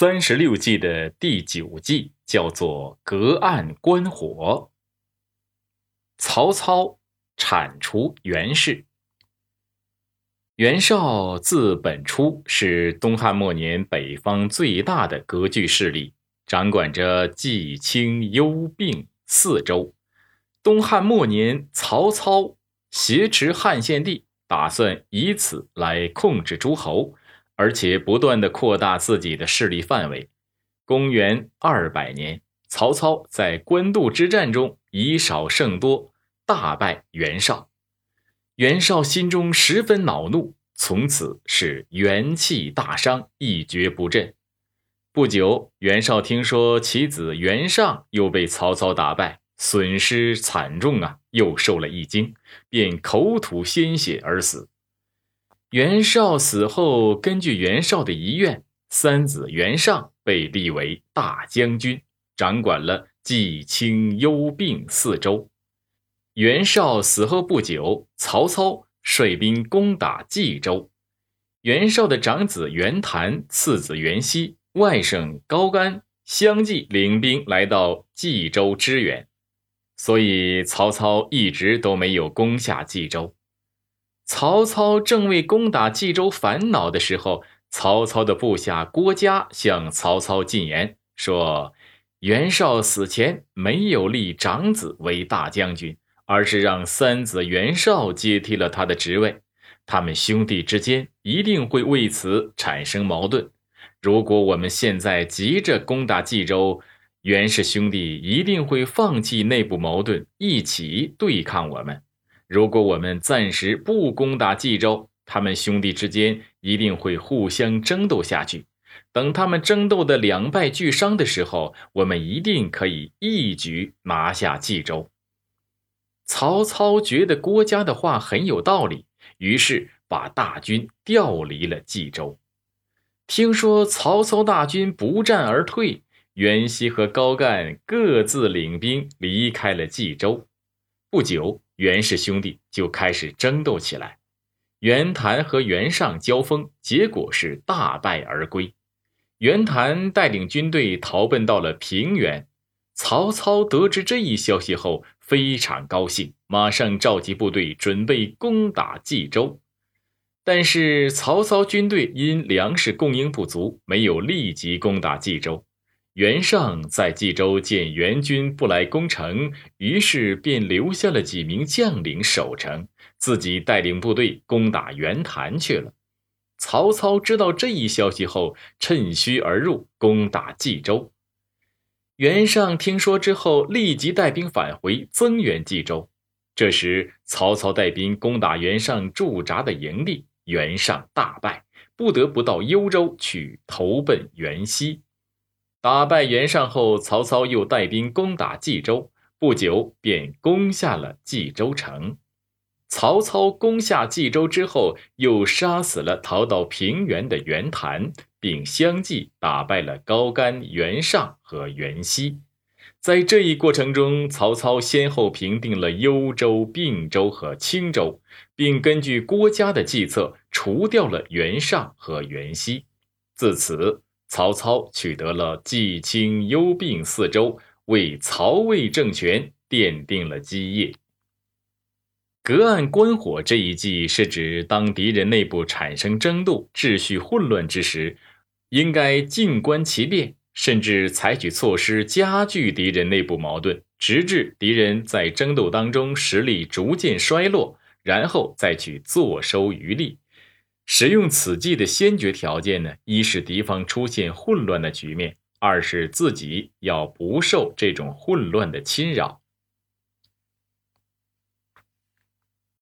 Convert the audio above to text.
三十六计的第九计叫做隔岸观火。曹操铲除袁氏。袁绍自本初是东汉末年北方最大的割据势力，掌管着冀、青、幽、并四州。东汉末年，曹操挟持汉献帝，打算以此来控制诸侯。而且不断的扩大自己的势力范围。公元二百年，曹操在官渡之战中以少胜多，大败袁绍。袁绍心中十分恼怒，从此是元气大伤，一蹶不振。不久，袁绍听说其子袁尚又被曹操打败，损失惨重啊，又受了一惊，便口吐鲜血而死。袁绍死后，根据袁绍的遗愿，三子袁尚被立为大将军，掌管了冀、青、幽、并四州。袁绍死后不久，曹操率兵攻打冀州。袁绍的长子袁谭、次子袁熙、外甥高干相继领兵来到冀州支援，所以曹操一直都没有攻下冀州。曹操正为攻打冀州烦恼的时候，曹操的部下郭嘉向曹操进言说：“袁绍死前没有立长子为大将军，而是让三子袁绍接替了他的职位。他们兄弟之间一定会为此产生矛盾。如果我们现在急着攻打冀州，袁氏兄弟一定会放弃内部矛盾，一起对抗我们。”如果我们暂时不攻打冀州，他们兄弟之间一定会互相争斗下去。等他们争斗的两败俱伤的时候，我们一定可以一举拿下冀州。曹操觉得郭嘉的话很有道理，于是把大军调离了冀州。听说曹操大军不战而退，袁熙和高干各自领兵离开了冀州。不久。袁氏兄弟就开始争斗起来，袁谭和袁尚交锋，结果是大败而归。袁谭带领军队逃奔到了平原。曹操得知这一消息后，非常高兴，马上召集部队准备攻打冀州。但是曹操军队因粮食供应不足，没有立即攻打冀州。袁尚在冀州见袁军不来攻城，于是便留下了几名将领守城，自己带领部队攻打袁谭去了。曹操知道这一消息后，趁虚而入，攻打冀州。袁尚听说之后，立即带兵返回，增援冀州。这时，曹操带兵攻打袁尚驻扎的营地，袁尚大败，不得不到幽州去投奔袁熙。打败袁尚后，曹操又带兵攻打冀州，不久便攻下了冀州城。曹操攻下冀州之后，又杀死了逃到平原的袁谭，并相继打败了高干、袁尚和袁熙。在这一过程中，曹操先后平定了幽州、并州和青州，并根据郭嘉的计策，除掉了袁尚和袁熙。自此。曹操取得了冀、青、幽、并四州，为曹魏政权奠定了基业。隔岸观火这一计是指，当敌人内部产生争斗、秩序混乱之时，应该静观其变，甚至采取措施加剧敌人内部矛盾，直至敌人在争斗当中实力逐渐衰落，然后再去坐收渔利。使用此计的先决条件呢，一是敌方出现混乱的局面，二是自己要不受这种混乱的侵扰。